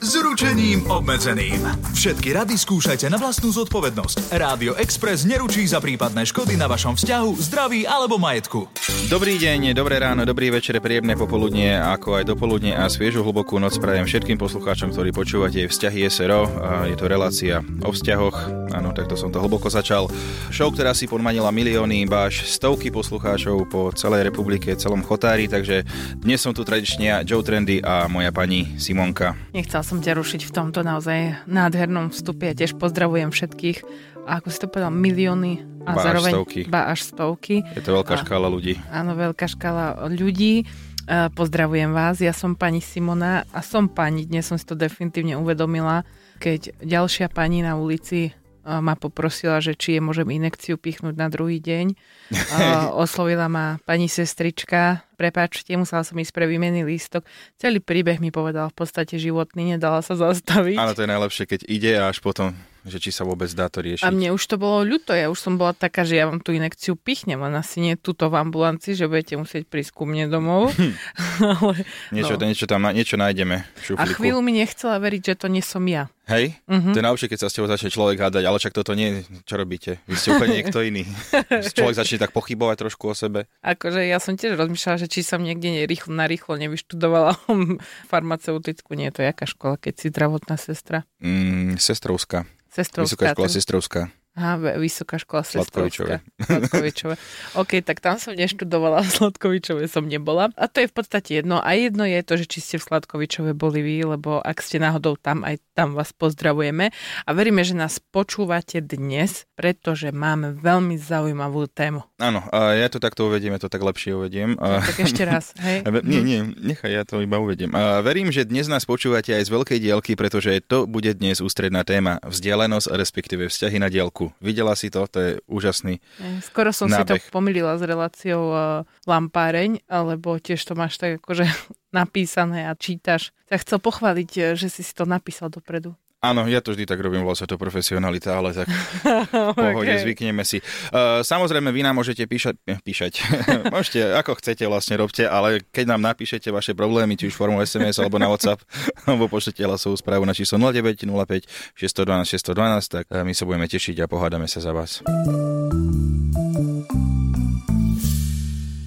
s ručením obmedzeným. Všetky rady skúšajte na vlastnú zodpovednosť. Rádio Express neručí za prípadné škody na vašom vzťahu, zdraví alebo majetku. Dobrý deň, dobré ráno, dobrý večer, príjemné popoludnie, ako aj dopoludne a sviežu hlbokú noc prajem všetkým poslucháčom, ktorí počúvate Vzťahy SRO. A Je to relácia o vzťahoch, áno, takto som to hlboko začal. Show, ktorá si podmanila milióny, báš stovky poslucháčov po celej republike, celom chotári, takže dnes som tu tradične Joe Trendy a moja pani Simonka. Nechcel som ťa rušiť v tomto naozaj nádhernom vstupe. Ja tiež pozdravujem všetkých. A ako si to povedal, milióny a Ba až zároveň stovky. ba až stovky. Je to veľká A- škála ľudí. Áno, veľká škála ľudí. E, Pozdravujem vás, ja som pani Simona a som pani, dnes som si to definitívne uvedomila, keď ďalšia pani na ulici e, ma poprosila, že či je môžem inekciu pichnúť na druhý deň. E, Oslovila ma pani sestrička, prepáčte, musela som ísť pre výmenný lístok. Celý príbeh mi povedal v podstate životný, nedala sa zastaviť. Áno, to je najlepšie, keď ide a až potom, že či sa vôbec dá to riešiť. A mne už to bolo ľúto, ja už som bola taká, že ja vám tú inekciu pichnem, len asi nie tuto v ambulancii, že budete musieť prísť ku mne domov. Ale, Niečo, no. niečo tam, niečo nájdeme v A chvíľu mi nechcela veriť, že to nie som ja. Hej? Mhm. To je najlepšie, keď sa s tebou začne človek hádať, ale však toto nie, čo robíte? Vy ste úplne niekto iný. človek začne tak pochybovať trošku o sebe. Akože ja som tiež rozmýšľala, že či som niekde nerýchlo, narýchlo nevyštudovala farmaceutickú. Nie, to je jaká škola, keď si zdravotná sestra. Mm, sestrovská. Sestrovská. Vysoká škola teda. sestrovská. Aha, vysoká škola. Sestrovská. Sladkovičové. OK, tak tam som neštudovala, v Sladkovičove som nebola. A to je v podstate jedno. A jedno je to, že či ste v Sladkovičove boli vy, lebo ak ste náhodou tam, aj tam vás pozdravujeme. A veríme, že nás počúvate dnes, pretože máme veľmi zaujímavú tému. Áno, a ja to takto uvediem, ja to tak lepšie uvediem. A... Tak ešte raz, hej? Nie, nie, nechaj, ja to iba uvediem. A verím, že dnes nás počúvate aj z veľkej dielky, pretože to bude dnes ústredná téma. Vzdialenosť, respektíve vzťahy na dielku. Videla si to? To je úžasný. Skoro som si to Nábeh. pomýlila s reláciou uh, Lampáreň, alebo tiež to máš tak akože napísané a čítaš. Tak chcel pochváliť, eh, že si si to napísal dopredu. Áno, ja to vždy tak robím, volá sa to profesionalita, ale tak v pohode, zvykneme si. Uh, samozrejme, vy nám môžete píšať, píšať, môžete, ako chcete vlastne robte, ale keď nám napíšete vaše problémy, či už formou SMS alebo na WhatsApp, alebo pošlete hlasovú správu na číslo 0905 612 612, tak eh, my sa budeme tešiť a pohádame sa za vás.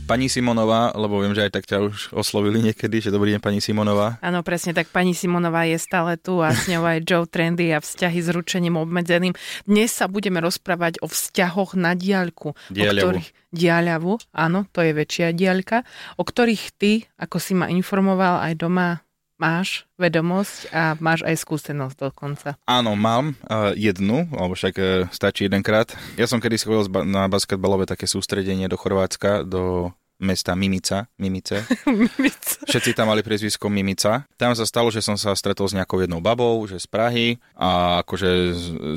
Pani Simonová, lebo viem, že aj tak ťa už oslovili niekedy, že dobrý deň pani Simonová. Áno, presne tak. Pani Simonová je stále tu a s ňou aj Joe Trendy a vzťahy s ručením obmedzeným. Dnes sa budeme rozprávať o vzťahoch na diaľku. Diaľavu. O ktorých, diaľavu, áno, to je väčšia diaľka, o ktorých ty, ako si ma informoval aj doma, máš vedomosť a máš aj skúsenosť dokonca. Áno, mám uh, jednu, alebo však uh, stačí jedenkrát. Ja som kedy chodil na basketbalové také sústredenie do Chorvátska, do mesta Mimica, Mimice. Všetci tam mali priezvisko Mimica. Tam sa stalo, že som sa stretol s nejakou jednou babou, že z Prahy a akože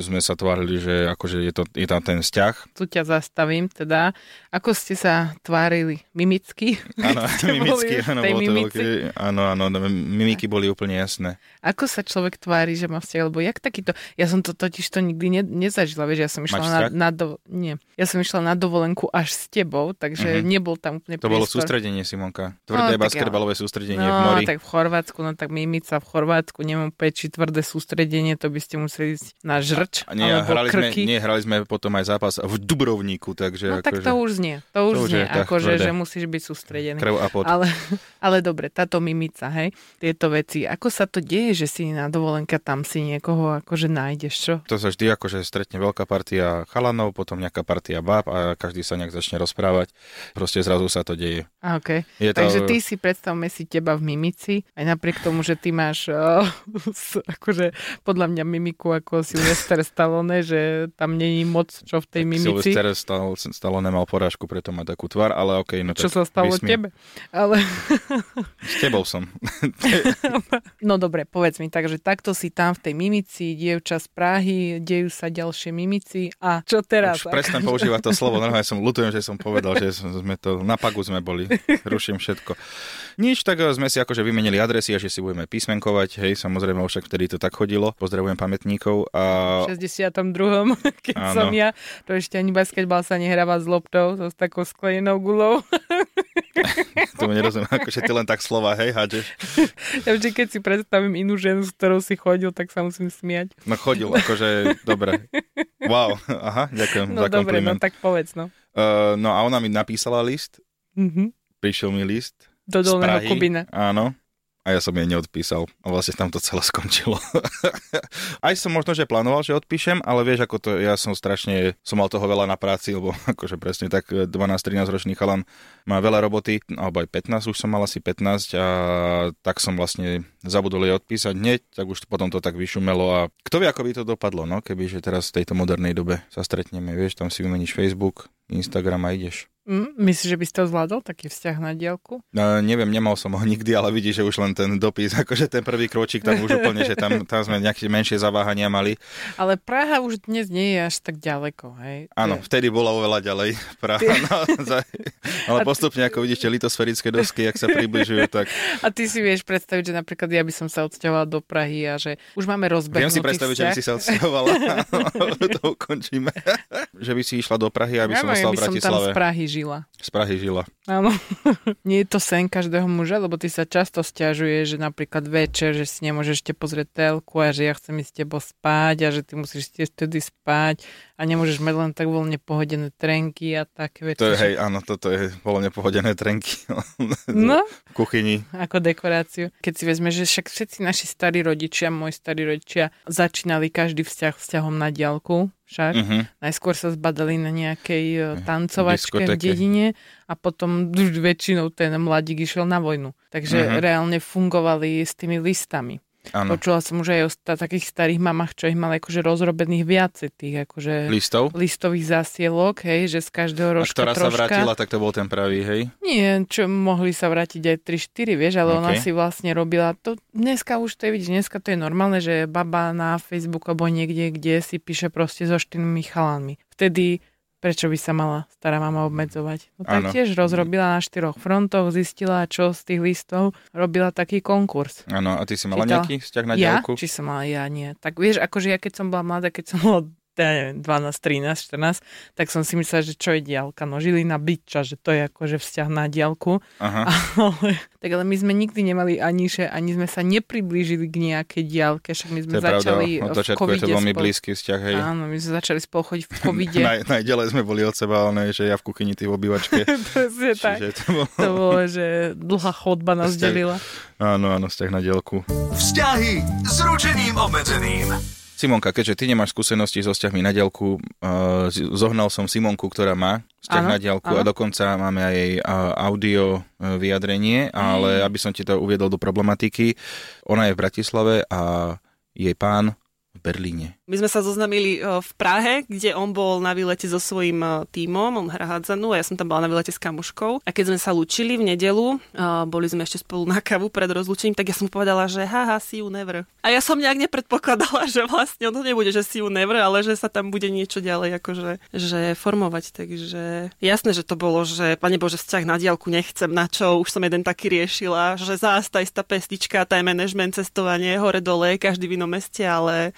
sme sa tvárili, že akože je, to, je tam ten vzťah. Tu ťa zastavím, teda. Ako ste sa tvárili? Mimicky? Áno, mimicky, áno, to veľké. Áno, áno, no, mimiky boli úplne jasné. Ako sa človek tvári, že má vzťah? Lebo jak takýto... Ja som to totiž to nikdy ne, nezažila, vieš, ja som išla na, na, do, nie. Ja som išla na dovolenku až s tebou, takže Mhm. nebol tam úplne To bolo sústredenie, Simonka. Tvrdé tak basketbalové sústredenie No, v mori. tak v Chorvátsku, no tak Mimica v Chorvátsku, neviem úplne, či tvrdé sústredenie, to by ste museli ísť na žrč, nie, alebo hrali sme, krky. nie, hrali sme potom aj zápas v Dubrovníku, takže no tak akože to už znie, to už to znie, akože, že musíš byť sústredený. krv a pot. Ale, ale dobre, táto mimica, hej, tieto veci. Ako sa to deje, že si na dovolenka tam si niekoho akože nájdeš, čo? To sa vždy akože stretne veľká partia chalanov, potom nejaká partia báb a každý sa nejak začne rozprávať. Proste zrazu sa sa to deje. Okay. Je to... Takže ty si predstavme si teba v mimici, aj napriek tomu, že ty máš uh, akože podľa mňa mimiku ako Sylvester Stallone, že tam není moc čo v tej tak mimici. Sylvester Stallone mal porážku, preto má takú tvár, ale okej. Okay, no čo sa stalo vysmie... tebe? Ale... S tebou som. no dobre, povedz mi, takže takto si tam v tej mimici, dievča z Prahy, dejú sa ďalšie mimici a čo teraz? Už prestan používať to slovo, normálne som lutujem, že som povedal, že sme to, na pagu sme boli, ruším všetko. Nič, tak sme si akože vymenili adresy a že si budeme písmenkovať, hej, samozrejme, však vtedy to tak chodilo, pozdravujem pamätníkov. A... V 62. keď Áno. som ja, to ešte ani basketbal sa nehráva s loptou, so s takou sklenenou gulou. to nerozumiem, akože ty len tak slova, hej, hádžeš. Ja vždy, keď si predstavím inú ženu, s ktorou si chodil, tak sa musím smiať. No chodil, akože, dobre. Wow, aha, ďakujem no, za dobre, kompliment. no tak povedz, no. Uh, no a ona mi napísala list, mm-hmm. prišiel mi list. Do dolného Kubina. Áno, a ja som jej neodpísal. A vlastne tam to celé skončilo. Aj som možno, že plánoval, že odpíšem, ale vieš, ako to, ja som strašne, som mal toho veľa na práci, lebo akože presne tak 12-13 ročný chalan má veľa roboty, alebo aj 15, už som mal asi 15 a tak som vlastne zabudol jej odpísať hneď, tak už potom to tak vyšumelo a kto vie, ako by to dopadlo, no, keby že teraz v tejto modernej dobe sa stretneme, vieš, tam si vymeníš Facebook, Instagram a ideš. Myslíš, že by si to zvládol, taký vzťah na diálku? No, neviem, nemal som ho nikdy, ale vidíš, že už len ten dopis, akože ten prvý kročík tam už úplne, že tam, tam sme nejaké menšie zaváhania mali. Ale Praha už dnes nie je až tak ďaleko, hej? Áno, vtedy bola oveľa ďalej Praha. Ty... No, ale postupne, ako vidíte, litosferické dosky, ak sa približujú, tak... A ty si vieš predstaviť, že napríklad ja by som sa odsťahovala do Prahy a že už máme rozbehnutý Viem si predstaviť, vzťah. že by si sa odsťahovala. to ukončíme. že by si išla do Prahy, aby ja som ostal v Bratislave. Som tam z Prahy žila. Z Prahy žila. Áno. Nie je to sen každého muža, lebo ty sa často stiažuje, že napríklad večer, že si nemôžeš te pozrieť telku a že ja chcem ísť s tebou spať a že ty musíš tiež vtedy spať a nemôžeš mať len tak voľne pohodené trenky a také veci. To je, hej, áno, toto je voľne pohodené trenky. no. V kuchyni. Ako dekoráciu. Keď si vezme, že však všetci naši starí rodičia, moji starí rodičia začínali každý vzťah vzťahom na diálku však. Uh-huh. Najskôr sa zbadali na nejakej uh, tancovačke v dedine a potom väčšinou ten mladík išiel na vojnu. Takže uh-huh. reálne fungovali s tými listami. Ano. Počula som už aj o sta- takých starých mamách, čo ich mali akože rozrobených viacej tých akože Listov? listových zasielok, hej, že z každého rožka A ktorá troška. sa vrátila, tak to bol ten pravý, hej? Nie, čo mohli sa vrátiť aj 3-4, vieš, ale okay. ona si vlastne robila to, dneska už to je, vidíš, dneska to je normálne, že baba na Facebook alebo niekde, kde si píše proste so štyrmi chalánmi. Vtedy prečo by sa mala stará mama obmedzovať. No tak tiež rozrobila na štyroch frontoch, zistila, čo z tých listov, robila taký konkurs. Áno, a ty si mala Čítala. nejaký vzťah na ja? diálku? Či som mala ja, nie. Tak vieš, akože ja keď som bola mladá, keď som bola ja neviem, 12, 13, 14, tak som si myslela, že čo je diálka. No na byča, že to je akože vzťah na diálku. Aha. Ale, tak ale my sme nikdy nemali ani, že ani sme sa nepriblížili k nejakej diálke, však my sme to začali pravda. v covide. je to veľmi spolu... blízky vzťah, hej. Áno, my sme začali spolu chodiť v covide. Naj, najďalej sme boli od seba, ale že ja v kuchyni, ty v obývačke. tak. To bolo... to bolo, že dlhá chodba nás delila. Áno, áno, vzťah na diálku. Vzťahy s ručením obmedzeným. Simonka, keďže ty nemáš skúsenosti so vzťahmi na diaľku, uh, zohnal som Simonku, ktorá má vzťah ano, na diaľku ano. a dokonca máme aj jej uh, audio uh, vyjadrenie, ale mm. aby som ti to uviedol do problematiky, ona je v Bratislave a jej pán v Berlíne. My sme sa zoznamili v Prahe, kde on bol na výlete so svojím tímom, on hrá hádzanú a ja som tam bola na výlete s kamuškou. A keď sme sa lúčili v nedelu, boli sme ešte spolu na kavu pred rozlúčením, tak ja som mu povedala, že haha, see you never. A ja som nejak nepredpokladala, že vlastne on to nebude, že see you never, ale že sa tam bude niečo ďalej akože že formovať. Takže jasné, že to bolo, že pane Bože, vzťah na diálku nechcem, na čo, už som jeden taký riešila, že zás tá istá pestička, time management, cestovanie hore dole, každý v inom meste, ale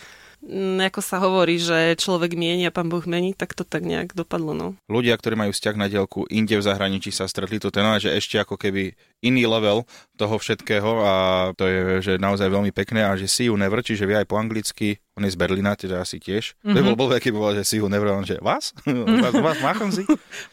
ako sa hovorí, že človek mieni a pán Boh mení, tak to tak nejak dopadlo. No. Ľudia, ktorí majú vzťah na dielku inde v zahraničí sa stretli, to tenové, že ešte ako keby iný level toho všetkého a to je že naozaj veľmi pekné a že see you never, čiže vie aj po anglicky, on je z Berlína, teda asi tiež. Mm-hmm. To bol blbé, keby že see you never, on že vás? vás, vás mácham si?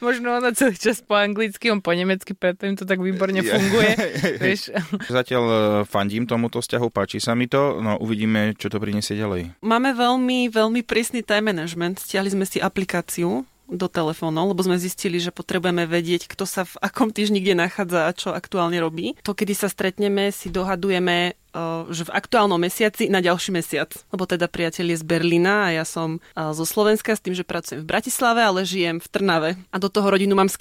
Možno ona celý čas po anglicky, on po nemecky, preto im to tak výborne funguje. Vieš? Zatiaľ e, fandím tomuto vzťahu, páči sa mi to, no uvidíme, čo to prinesie ďalej. Máme veľmi, veľmi prísny time management, stiahli sme si aplikáciu, do telefónov, lebo sme zistili, že potrebujeme vedieť, kto sa v akom týždni kde nachádza a čo aktuálne robí. To, kedy sa stretneme, si dohadujeme že v aktuálnom mesiaci na ďalší mesiac. Lebo teda priateľ je z Berlína a ja som zo Slovenska s tým, že pracujem v Bratislave, ale žijem v Trnave. A do toho rodinu mám z.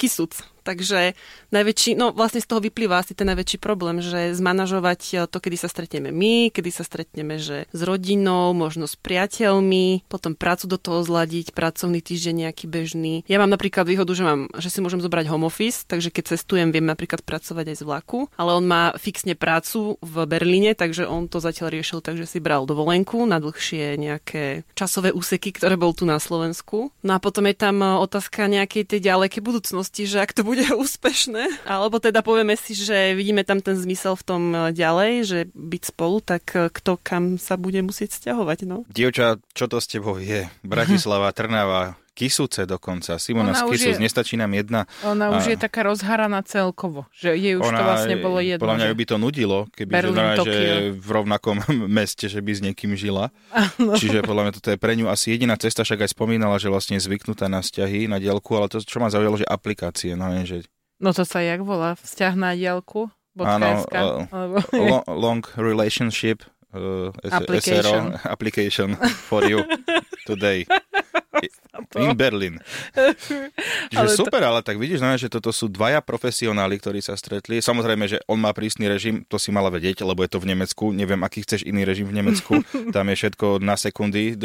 Takže najväčší, no vlastne z toho vyplýva asi ten najväčší problém, že zmanažovať to, kedy sa stretneme my, kedy sa stretneme že s rodinou, možno s priateľmi, potom prácu do toho zladiť, pracovný týždeň nejaký bežný. Ja mám napríklad výhodu, že, mám, že si môžem zobrať home office, takže keď cestujem, viem napríklad pracovať aj z vlaku, ale on má fixne prácu v Berlíne, takže on to zatiaľ riešil tak, že si bral dovolenku na dlhšie nejaké časové úseky, ktoré bol tu na Slovensku. No a potom je tam e, otázka nejakej tej ďalekej budúcnosti, že ak to bude úspešné, alebo teda povieme si, že vidíme tam ten zmysel v tom e, ďalej, že byť spolu, tak e, kto kam sa bude musieť stiahovať, no. Dievča, čo to s tebou je? Bratislava, Trnava, Kisuce dokonca. Simona z Kisus, je, nestačí nám jedna. Ona už a... je taká rozharaná celkovo, že jej už to vlastne bolo jedno. Podľa mňa by to nudilo, keby Berlin, že, že v rovnakom meste, že by s niekým žila. Ano. Čiže podľa mňa toto je pre ňu asi jediná cesta, však aj spomínala, že vlastne je zvyknutá na vzťahy na dielku, ale to, čo ma zaujalo, že aplikácie. No, nie, že... no to sa jak volá? Vzťah na dielku? Áno, uh, long relationship uh, application. SRO, application for you today. In Berlin. Čiže ale super, to... ale tak vidíš, že toto sú dvaja profesionáli, ktorí sa stretli. Samozrejme, že on má prísny režim, to si mala vedieť, lebo je to v Nemecku. Neviem, aký chceš iný režim v Nemecku. Tam je všetko na sekundy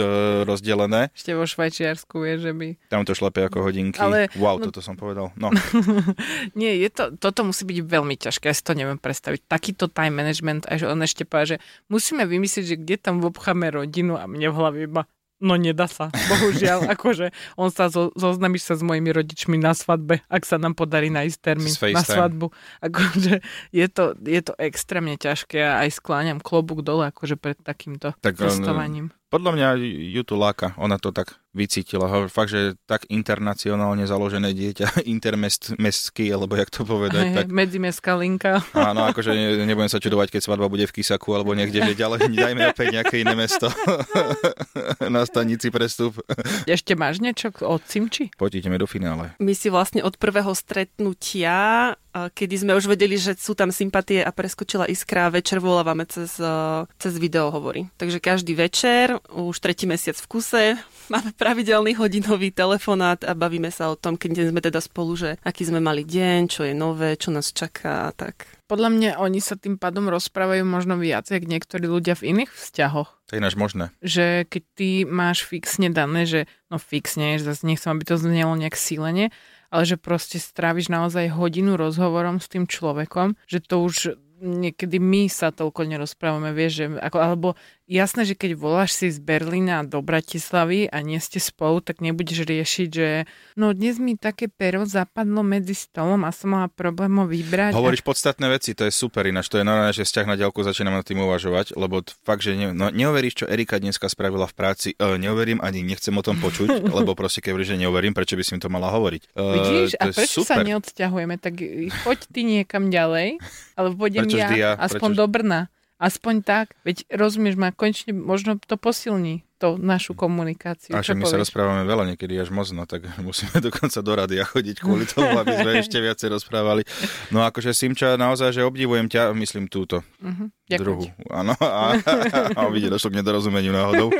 rozdelené. Ešte vo Švajčiarsku je, že by... Tam to šlape ako hodinky. Ale... Wow, no... toto som povedal. No. Nie, je to, toto musí byť veľmi ťažké, ja si to neviem predstaviť. Takýto time management, a že on ešte povie, že musíme vymyslieť, že kde tam obcháme rodinu a mne v hlave iba No nedá sa, bohužiaľ. akože on sa zo, zoznamíš sa s mojimi rodičmi na svadbe, ak sa nám podarí nájsť termín na svadbu. Akože je to, je to extrémne ťažké a aj skláňam klobúk dole akože pred takýmto tak, cestovaním. Podľa mňa ju tu láka, ona to tak vycítila. Fakt, že tak internacionálne založené dieťa, intermestský, alebo jak to povedať. Hey, tak... Medzimestská linka. Áno, akože ne, nebudem sa čudovať, keď svadba bude v Kisaku, alebo niekde, že ďalej, dajme opäť nejaké iné mesto na stanici prestup. Ešte máš niečo o Cimči? Poďte, do finále. My si vlastne od prvého stretnutia kedy sme už vedeli, že sú tam sympatie a preskočila iskra, večer volávame cez, cez video hovory. Takže každý večer, už tretí mesiac v kuse, máme pravidelný hodinový telefonát a bavíme sa o tom, keď sme teda spolu, že aký sme mali deň, čo je nové, čo nás čaká a tak. Podľa mňa oni sa tým pádom rozprávajú možno viac, ako niektorí ľudia v iných vzťahoch. To je ináč možné. Že keď ty máš fixne dané, že no fixne, že zase nechcem, aby to znelo nejak sílenie, ale že proste stráviš naozaj hodinu rozhovorom s tým človekom, že to už niekedy my sa toľko nerozprávame, vieš, že ako, alebo jasné, že keď voláš si z Berlína do Bratislavy a nie ste spolu, tak nebudeš riešiť, že no dnes mi také pero zapadlo medzi stolom a som mala problém ho vybrať. Hovoríš a... podstatné veci, to je super, ináč to je normálne, že vzťah na ďalku začínam nad tým uvažovať, lebo fakt, že ne, no, neuveríš, čo Erika dneska spravila v práci, e, neuverím ani nechcem o tom počuť, lebo proste keď že neuverím, prečo by si mi to mala hovoriť. E, Vidíš, a prečo super. sa neodsťahujeme, tak poď ty niekam ďalej, alebo pôjdem ja, ja, aspoň prečo... do Brna. Aspoň tak, veď rozumieš ma, konečne možno to posilní to našu komunikáciu. A my povieš? sa rozprávame veľa niekedy až moc, no tak musíme dokonca do rady chodiť kvôli tomu, aby sme ešte viacej rozprávali. No akože Simča, naozaj, že obdivujem ťa, myslím túto. Uh-huh. Druhú. Áno, a, a, a vidie, došlo k nedorozumeniu náhodou.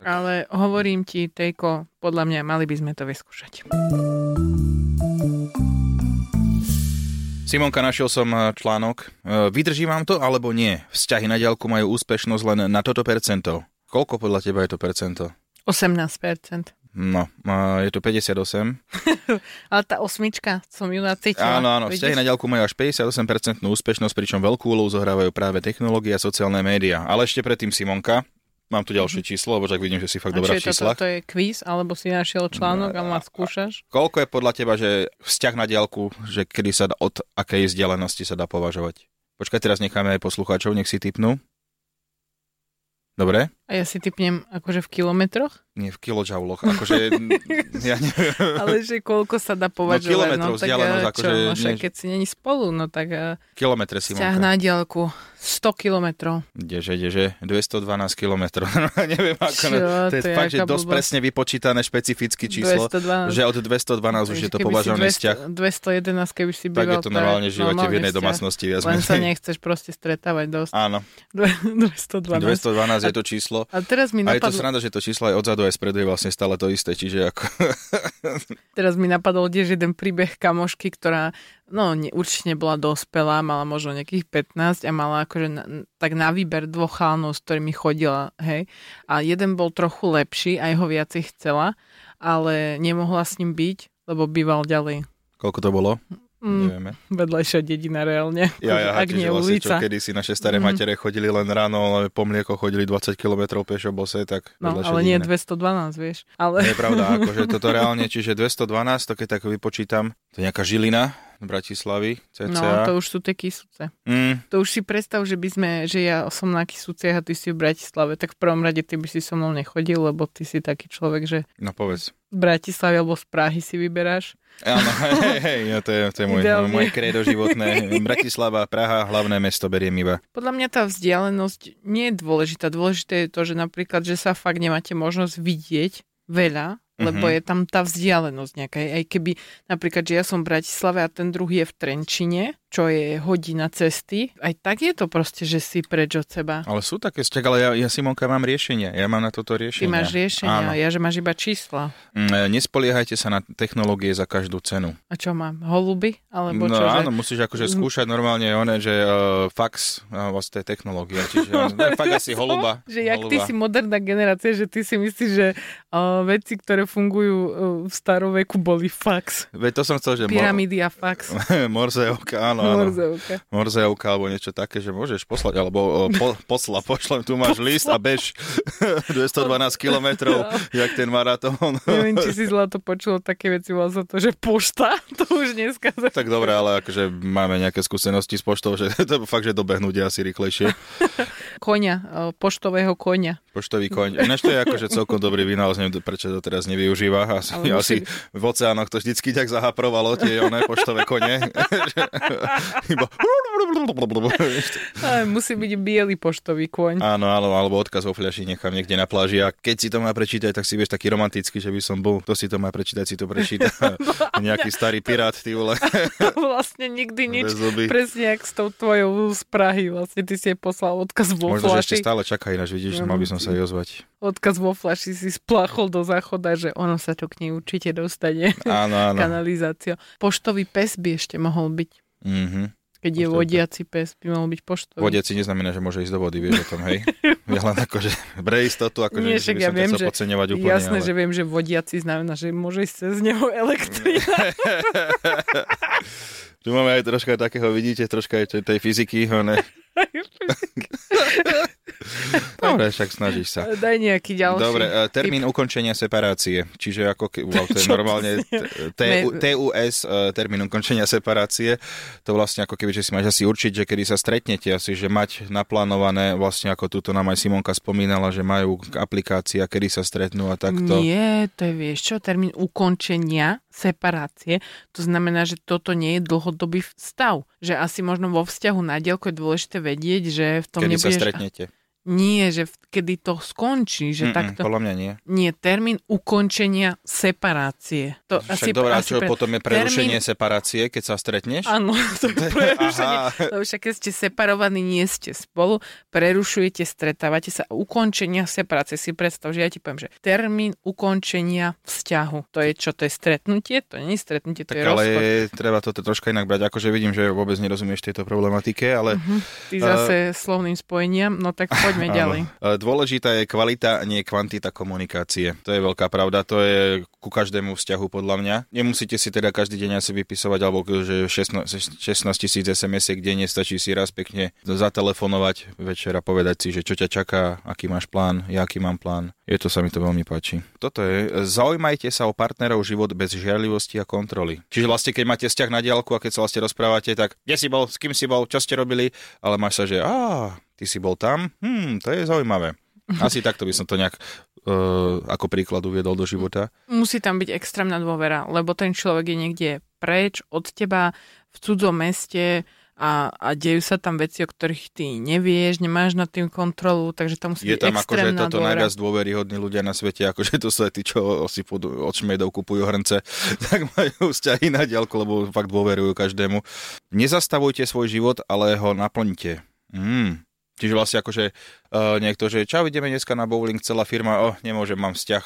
Ale hovorím ti, Tejko, podľa mňa mali by sme to vyskúšať. Simonka, našiel som eh, článok. Eh, vydrží vám to alebo nie? Vzťahy na diaľku majú úspešnosť len na toto percento. Koľko podľa teba je to percento? 18%. No, je to 58. Ale tá osmička, som ju nacítila. Áno, áno, vzťahy na diaľku majú až 58% úspešnosť, pričom veľkú úlohu zohrávajú práve technológie a sociálne médiá. Ale ešte predtým Simonka, Mám tu ďalšie číslo, lebo tak vidím, že si fakt dobrá v číslach. To, to je quiz, alebo si našiel článok a ma skúšaš? Koľko je podľa teba, že vzťah na diálku, že kedy sa dá, od akej vzdialenosti sa dá považovať? Počkaj, teraz necháme aj poslucháčov, nech si typnú. Dobre? A ja si typnem akože v kilometroch? Nie, v kilojouloch. Akože, ja neviem. Ale že koľko sa dá považovať. kilometrov no, tak, vzdialenosť, čo, akože no, však keď si není spolu, no tak eh, Kilometre, vzťah Simonka. na diálku 100 kilometrov. Kdeže, kdeže, 212 km. neviem ako. Čo, to je to je fakt, že aká dosť blbosť. presne vypočítané špecifické číslo. 212. Že od 212 už je to si považovaný 200 vzťah. 211, keby si Tak býval, je to normálne v živote v jednej vzťah. domácnosti. Viac Len sa nechceš proste stretávať dosť. Áno, 212. 212 je to číslo. A teraz mi A je to napadlo, sranda, že to číslo aj odzadu aj spredu je vlastne stále to isté, čiže ako... teraz mi napadol tiež jeden príbeh kamošky, ktorá no ne, určite nebola dospelá, mala možno nejakých 15 a mala akože na, tak na výber dvoch chálnov, s ktorými chodila, hej. A jeden bol trochu lepší, aj ho viacej chcela, ale nemohla s ním byť, lebo býval ďalej. Koľko to bolo? Mm, Nevieme. vedľajšia dedina reálne. Ja, ja, Ak nie vlastne, ulica. čo kedysi naše staré Mhm. matere chodili len ráno, ale po mlieko chodili 20 km pešo bose, tak No, ale nie dedina. 212, vieš. Ale... Nie je pravda, akože toto reálne, čiže 212, to keď tak vypočítam, to je nejaká žilina Bratislavy, No, cca. to už sú tie kysúce. Mm, To už si predstav, že by sme, že ja som na kysúciach a ty si v Bratislave, tak v prvom rade ty by si so mnou nechodil, lebo ty si taký človek, že no povedz. z Bratislavy alebo z Prahy si vyberáš. Áno, hej, hej, ja, to je, to je môj, Ideálne. moje kredo životné. Bratislava, Praha, hlavné mesto beriem iba. Podľa mňa tá vzdialenosť nie je dôležitá. Dôležité je to, že napríklad, že sa fakt nemáte možnosť vidieť veľa, lebo Mhm. je tam tá vzdialenosť nejaká. Aj keby napríklad, že ja som v Bratislave a ten druhý je v Trenčine, čo je hodina cesty, aj tak je to proste, že si preč od seba. Ale sú také vzťah, ale ja, ja Simonka mám riešenia. Ja mám na toto Ty riešenia. máš riešenia, Áno. ja že máš iba čísla. Mm, Nespoliehajte sa na technológie za každú cenu. A čo mám? Holuby? Alebo No čo? áno, musíš akože skúšať normálne one, že uh, fax, uh, vlastne je technológia, čiže uh, fakt asi holuba. Že jak ty holuba. si moderná generácia, že ty si myslíš, že uh, veci, ktoré fungujú uh, v staroveku, boli fax. Veď to som chcel, že Pyramídy a fax. Morzeovka, áno, áno. Morzeovka. Morzeovka alebo niečo také, že môžeš poslať, alebo po, posla, pošlem, tu máš list a bež 212 kilometrov, jak ten maratón. Neviem, či si zlato počulo také veci, volá sa to, že pošta, to už dneska. tak dobre, ale akože máme nejaké skúsenosti s poštou, že to fakt, že dobehnúť je asi rýchlejšie. Koňa, uh, poštového koňa. Poštový koň. Ináč to je akože celkom dobrý vynález, neviem, prečo to teraz nevyužíva. Asi, Ale musí- asi v oceánoch to vždycky tak zahaprovalo tie oné poštové kone. Iba... Musí byť biely poštový kôň. Áno, áno, alebo odkaz o fľaši nechám niekde na pláži a keď si to má prečítať, tak si vieš taký romantický, že by som bol. Kto si to má prečítať, si to prečíta. Nejaký starý pirát, ty vole. vlastne nikdy nič. Presne jak s tou tvojou z Prahy. Vlastne ty si jej poslal odkaz vo Možno, že ešte flaši. stále čaká ináč, vidíš, mal by som sa jej ozvať. Odkaz vo flaši si spláchol do záchoda, že ono sa to k nej určite dostane. Áno, áno. Kanalizácia. Poštový pes by ešte mohol byť. Mhm. Keď je vodiaci pes, by mohol byť poštový. Vodiaci neznamená, že môže ísť do vody, vieš o tom, hej? Ja len akože pre istotu, akože Nie, že však by ja viem, chcel že- podceňovať úplne, Jasné, ale... že viem, že vodiaci znamená, že môže ísť cez neho elektrina. Tu máme aj troška takého, vidíte, troška aj tej- tej fyziky, ne? Dobre, však snažíš sa. Daj nejaký ďalší. Dobre, e, termín ukončenia separácie, čiže ako ke, wow, to je normálne TUS, e, termín ukončenia separácie, to vlastne ako keby, že si máš asi určiť, že kedy sa stretnete, asi, že mať naplánované, vlastne ako túto nám aj Simonka spomínala, že majú aplikácia, kedy sa stretnú a takto. Nie, to je vieš čo, termín ukončenia separácie, to znamená, že toto nie je dlhodobý stav. Že asi možno vo vzťahu na dielku je dôležité vedieť, že v tom Kedy sa nebudeš... stretnete? Nie, že kedy to skončí, že Mm-mm, takto... Podľa mňa nie. Nie, termín ukončenia separácie. To Však dobré, a čo pre- potom je prerušenie termín- separácie, keď sa stretneš? Áno, to je prerušenie. Lebo však keď ste separovaní, nie ste spolu, prerušujete, stretávate sa. Ukončenia separácie si predstav, že ja ti poviem, že termín ukončenia vzťahu. To je čo? To je stretnutie? To nie je stretnutie, to Tak je ale rozchod. treba toto troška inak brať. Akože vidím, že vôbec nerozumieš tejto problematike, ale Ty zase slovným spojeniam, no tak poďme ďalej. E, Dôležitá je kvalita, a nie kvantita komunikácie. To je veľká pravda, to je ku každému vzťahu podľa mňa. Nemusíte si teda každý deň asi vypisovať, alebo že 16 16 tisíc sms denne, stačí si raz pekne zatelefonovať večer a povedať si, že čo ťa čaká, aký máš plán, ja aký mám plán. Je to sa mi to veľmi páči. Toto je, zaujímajte sa o partnerov život bez žiarlivosti a kontroly. Čiže vlastne, keď máte vzťah na diálku a keď sa vlastne rozprávate, tak kde si bol, s kým si bol, čo ste robili, ale máš sa, že á, ty si bol tam, hm, to je zaujímavé. Asi takto by som to nejak uh, ako príklad uviedol do života. Musí tam byť extrémna dôvera, lebo ten človek je niekde preč od teba v cudzom meste, a, a dejú sa tam veci, o ktorých ty nevieš, nemáš nad tým kontrolu, takže tam musí Je tam akože toto dôvera. najviac dôveryhodní ľudia na svete, akože to sú aj tí, čo si pod, od šmejdov kupujú hrnce, tak majú vzťahy na diálku, lebo fakt dôverujú každému. Nezastavujte svoj život, ale ho naplňte. Mm. Čiže vlastne akože uh, niekto, že čau, ideme dneska na bowling, celá firma, oh, nemôžem, mám vzťah.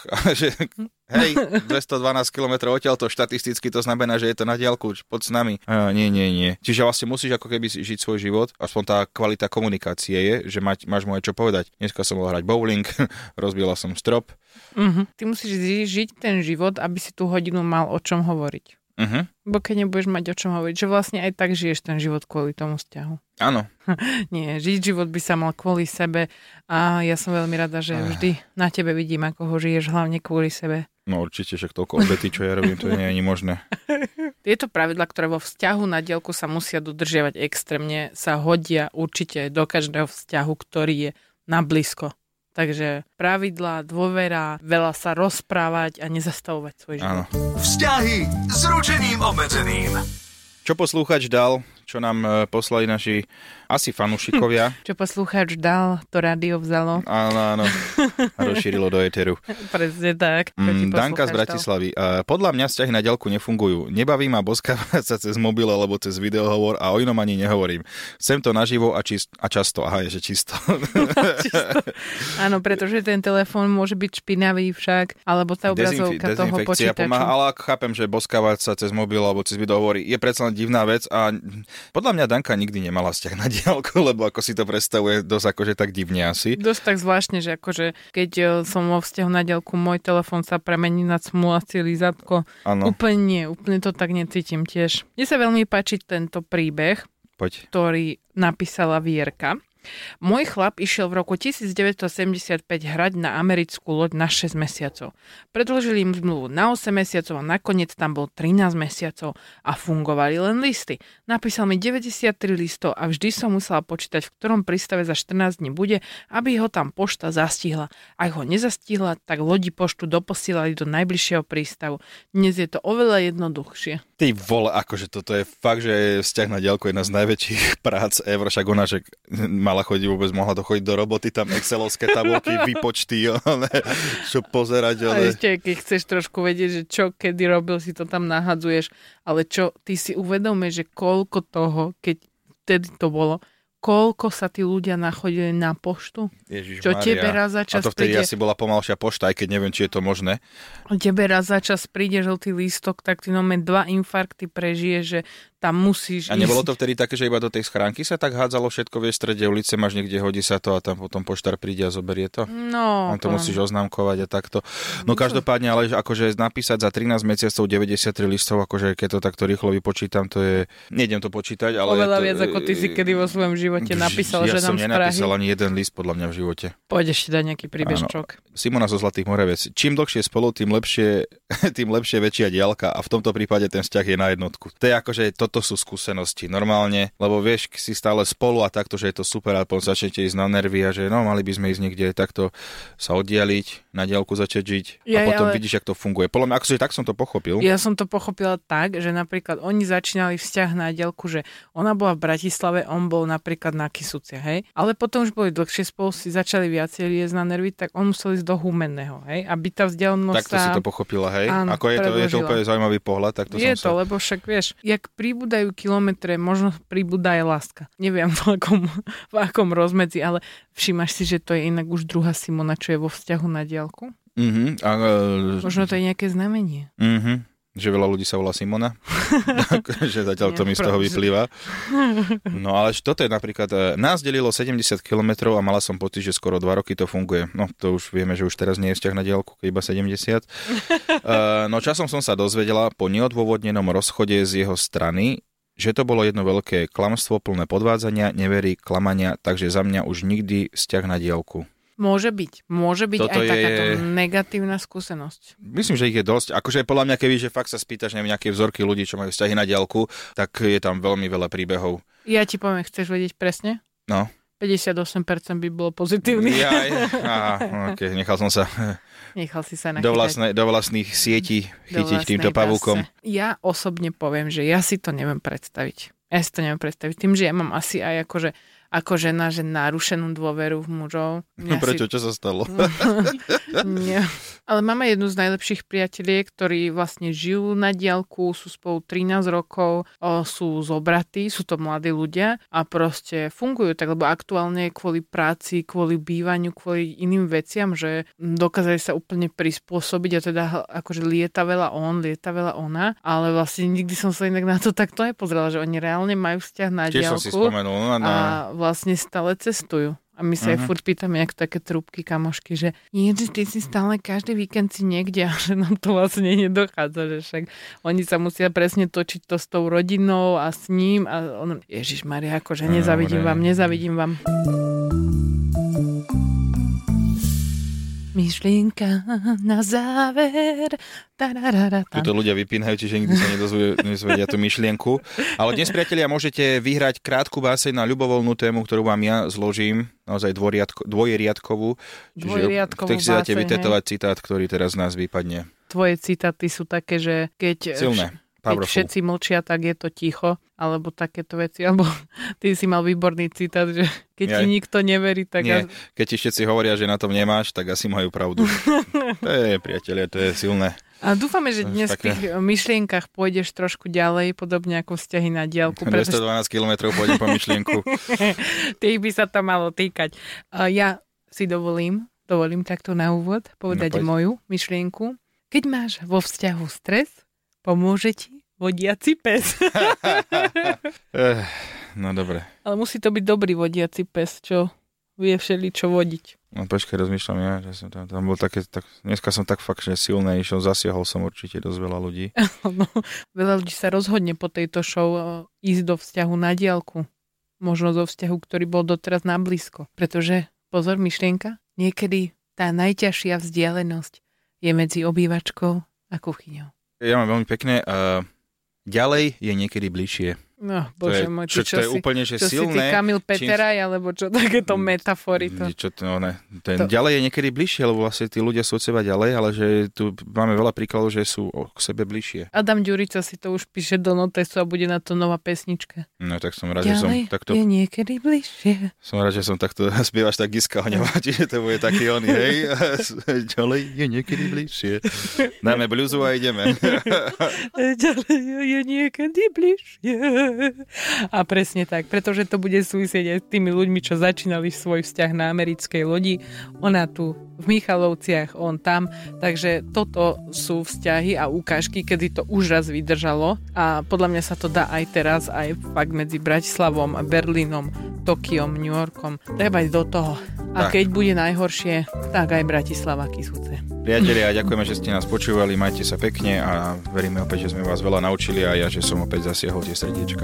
hej, 212 km odtiaľ to štatisticky to znamená, že je to na diálku, poď s nami. Uh, nie, nie, nie. Čiže vlastne musíš ako keby žiť svoj život, aspoň tá kvalita komunikácie je, že mať, máš aj čo povedať. Dneska som mohol hrať bowling, rozbila som strop. Uh-huh. Ty musíš žiť ten život, aby si tú hodinu mal o čom hovoriť. Uh-huh. Bo keď nebudeš mať o čom hovoriť, že vlastne aj tak žiješ ten život kvôli tomu vzťahu. Áno. Nie, žiť život by sa mal kvôli sebe a ja som veľmi rada, že vždy na tebe vidím, ako ho žiješ hlavne kvôli sebe. No určite, že toľko obety, čo ja robím, to nie je ani možné. Tieto pravidla, ktoré vo vzťahu na dielku sa musia dodržiavať extrémne, sa hodia určite do každého vzťahu, ktorý je na blízko. Takže pravidlá, dôvera, veľa sa rozprávať a nezastavovať svoj život. Áno. Vzťahy s ručením obmedzeným. Čo poslúchač dal, čo nám e, poslali naši asi fanúšikovia. Čo poslucháč dal, to rádio vzalo. Áno, áno. A rozšírilo do éteru. Presne tak. Mm, Danka z Bratislavy. Uh, podľa mňa vzťahy na ďalku nefungujú. Nebaví ma boskávať sa cez mobil alebo cez videohovor a o inom ani nehovorím. Chcem to naživo a, čist- a často. Aha, je, že čisto. dal. Čisto. Áno, pretože ten telefón môže byť špinavý však, alebo tá Dezinfi- obrazovka toho dezinfekcia počítača. pomáha, ale chápem, že boskávať sa cez mobil alebo cez videohovory je predsa divná vec a podľa mňa Danka nikdy nemala vzťah na diálku, lebo ako si to predstavuje dosť akože tak divne asi. Dosť tak zvláštne, že akože keď e, som vo vzťahu na diaľku, môj telefón sa premení na smulacie lízatko. Áno, Úplne nie, úplne to tak necítim tiež. Mne sa veľmi páči tento príbeh, poď. ktorý napísala Vierka. Môj chlap išiel v roku 1975 hrať na americkú loď na 6 mesiacov. Predložili im zmluvu na 8 mesiacov a nakoniec tam bol 13 mesiacov a fungovali len listy. Napísal mi 93 listov a vždy som musela počítať, v ktorom prístave za 14 dní bude, aby ho tam pošta zastihla. Ak ho nezastihla, tak lodi poštu doposielali do najbližšieho prístavu. Dnes je to oveľa jednoduchšie. Ty vole, akože toto je fakt, že vzťah na diálku je jedna z najväčších prác ever, však ona, že mala chodiť vôbec, mohla to chodiť do roboty, tam excelovské tabulky, výpočty, ale, čo pozerať, A ale... ešte, keď chceš trošku vedieť, že čo kedy robil, si to tam nahadzuješ, ale čo, ty si uvedomuješ, že koľko toho, keď vtedy to bolo, koľko sa tí ľudia nachodili na poštu? Ježiš Čo tebe raz za A čas to vtedy príde, asi bola pomalšia pošta, aj keď neviem, či je to možné. tebe raz za čas príde žltý lístok, tak ty nome dva infarkty prežije, že tam musíš A nebolo ísť. to vtedy také, že iba do tej schránky sa tak hádzalo všetko, vieš, strede ulice máš niekde, hodí sa to a tam potom poštár príde a zoberie to? No, On to musíš oznámkovať a takto. No každopádne, ale že akože napísať za 13 mesiacov 93 listov, akože keď to takto rýchlo vypočítam, to je... Nejdem to počítať, ale... Oveľa to, viac, ako ty si kedy vo svojom živote napísal, ja že som nám Prahy. nenapísal ani jeden list podľa mňa v živote. Pôjdeš si dať nejaký príbežčok. Simona zo Zlatých Moravec. Čím dlhšie spolu, tým lepšie, tým lepšie väčšia diálka a v tomto prípade ten vzťah je na jednotku. To je akože, toto sú skúsenosti normálne, lebo vieš, si stále spolu a takto, že je to super a potom začnete ísť na nervy a že no, mali by sme ísť niekde takto sa oddialiť, na diálku začať žiť a Jaj, potom ale- vidíš, jak to funguje. Podľa mňa, akože tak som to pochopil. Ja som to pochopila tak, že napríklad oni začínali vzťah na dielku, že ona bola v Bratislave, on bol napríklad na Kisucia, hej. Ale potom už boli dlhšie spolu, si začali viacej liezť na nervy, tak on musel ísť do Humenného, hej. Aby tá vzdialenosť Takto si sa... to pochopila, hej? Áno, Ako je to, je to predložila. úplne zaujímavý pohľad, tak to je som to, sa... lebo však vieš, jak pribúdajú kilometre, možno pribúda aj láska. Neviem v akom, v akom rozmedzi, ale všímaš si, že to je inak už druhá Simona, čo je vo vzťahu na diálku? Mhm, a, e, Možno to je nejaké znamenie. mhm, že veľa ľudí sa volá Simona. že zatiaľ to mi z toho vyplýva. No ale toto je napríklad, e, nás delilo 70 km a mala som pocit, že skoro 2 roky to funguje. No to už vieme, že už teraz nie je vzťah na diálku, iba 70. E, no časom som sa dozvedela po neodôvodnenom rozchode z jeho strany, že to bolo jedno veľké klamstvo plné podvádzania, neverí, klamania, takže za mňa už nikdy vzťah na diálku. Môže byť. Môže byť Toto aj je- takáto negatívna skúsenosť. Myslím, že ich je dosť. Akože podľa mňa, keby že fakt sa spýtaš neviem, nejaké vzorky ľudí, čo majú vzťahy na diálku, tak je tam veľmi veľa príbehov. Ja ti poviem, chceš vedieť presne? No. 58% by bolo pozitívny. Ja, aha, okay, nechal som sa Nechal si sa do, vlastne, do vlastných sietí chytiť týmto pavúkom. Ja osobne poviem, že ja si to neviem predstaviť. Ja si to neviem predstaviť. Tým, že ja mám asi aj akože ako žena, že narušenú dôveru v mužov. Ja Prečo? Si... Čo sa stalo? Nie. Ale máme jednu z najlepších priateliek, ktorí vlastne žijú na diálku, sú spolu 13 rokov, sú zobratí, sú to mladí ľudia a proste fungujú tak, lebo aktuálne kvôli práci, kvôli bývaniu, kvôli iným veciam, že dokázali sa úplne prispôsobiť a teda akože lieta veľa on, lieta veľa ona, ale vlastne nikdy som sa inak na to takto nepozrela, že oni reálne majú vzťah na Tiež diálku. som si spomenul. No, no. A vlastne stále cestujú. A my sa uh-huh. aj mhm. furt pýtame, jak také trúbky kamošky, že že ty si stále každý víkend si niekde a že nám to vlastne nedochádza, že však oni sa musia presne točiť to s tou rodinou a s ním a on, Ježiš Maria, akože nezavidím vám, nezavidím vám. Myšlienka na záver. Tuto ľudia vypínajú, čiže nikdy sa nedozvedia tú myšlienku. Ale dnes, priatelia, môžete vyhrať krátku báseň na ľubovoľnú tému, ktorú vám ja zložím, naozaj dvojriadko, dvojriadkovú. Čiže tak si dáte vytetovať citát, ktorý teraz z nás vypadne. Tvoje citáty sú také, že keď... Silné Powerful. Keď všetci mlčia, tak je to ticho, alebo takéto veci. Alebo ty si mal výborný citát, že keď ja, ti nikto neverí, tak... Nie, keď ti všetci hovoria, že na tom nemáš, tak asi majú pravdu. to je, priatelia, to je silné. A dúfame, že dnes v tých myšlienkach pôjdeš trošku ďalej, podobne ako vzťahy na diálku. 212 pretože... km pôjdem po myšlienku. Tých by sa to malo týkať. Ja si dovolím, dovolím takto na úvod povedať no, moju myšlienku. Keď máš vo vzťahu stres, Pomôže ti vodiaci pes. Eh, no dobre. Ale musí to byť dobrý vodiaci pes, čo vie všeli čo vodiť. No počkaj, rozmýšľam ja, že som tam, tam bol také, tak, dneska som tak fakt, že silné išiel, zasiahol som určite dosť veľa ľudí. no, veľa ľudí sa rozhodne po tejto show eh, ísť do vzťahu na diálku. Možno zo vzťahu, ktorý bol doteraz na blízko. Pretože, pozor, myšlienka, niekedy tá najťažšia vzdialenosť je medzi obývačkou a kuchyňou. Ja mám veľmi pekné. Uh, ďalej je niekedy bližšie. No, bože môj, čo, čo, to je si, úplne že čo silné. si ty Kamil Peteraj, čím... alebo čo takéto mm, metafory. To... Čo to, no, ne. Ten to... Ďalej je niekedy bližšie, lebo vlastne tí ľudia sú od seba ďalej, ale že tu máme veľa príkladov, že sú k sebe bližšie. Adam Ďurica si to už píše do notesu a bude na to nová pesnička. No tak som rád, ďalej že som takto... je niekedy bližšie. Som rád, že som takto spievaš tak giskaľňová, čiže to bude taký oný, hej. ďalej je niekedy bližšie. Dáme bluzu a ideme. ďalej je niekedy bližšie. A presne tak, pretože to bude súvisieť aj s tými ľuďmi, čo začínali svoj vzťah na americkej lodi. Ona tu v Michalovciach, on tam. Takže toto sú vzťahy a ukážky, kedy to už raz vydržalo. A podľa mňa sa to dá aj teraz, aj fakt medzi Bratislavom, Berlínom, Tokiom, New Yorkom. Treba ísť do toho. A tak. keď bude najhoršie, tak aj Bratislava Kisúce. Priatelia, ďakujeme, že ste nás počúvali, majte sa pekne a veríme opäť, že sme vás veľa naučili a ja, že som opäť zasiahol tie srdiečka.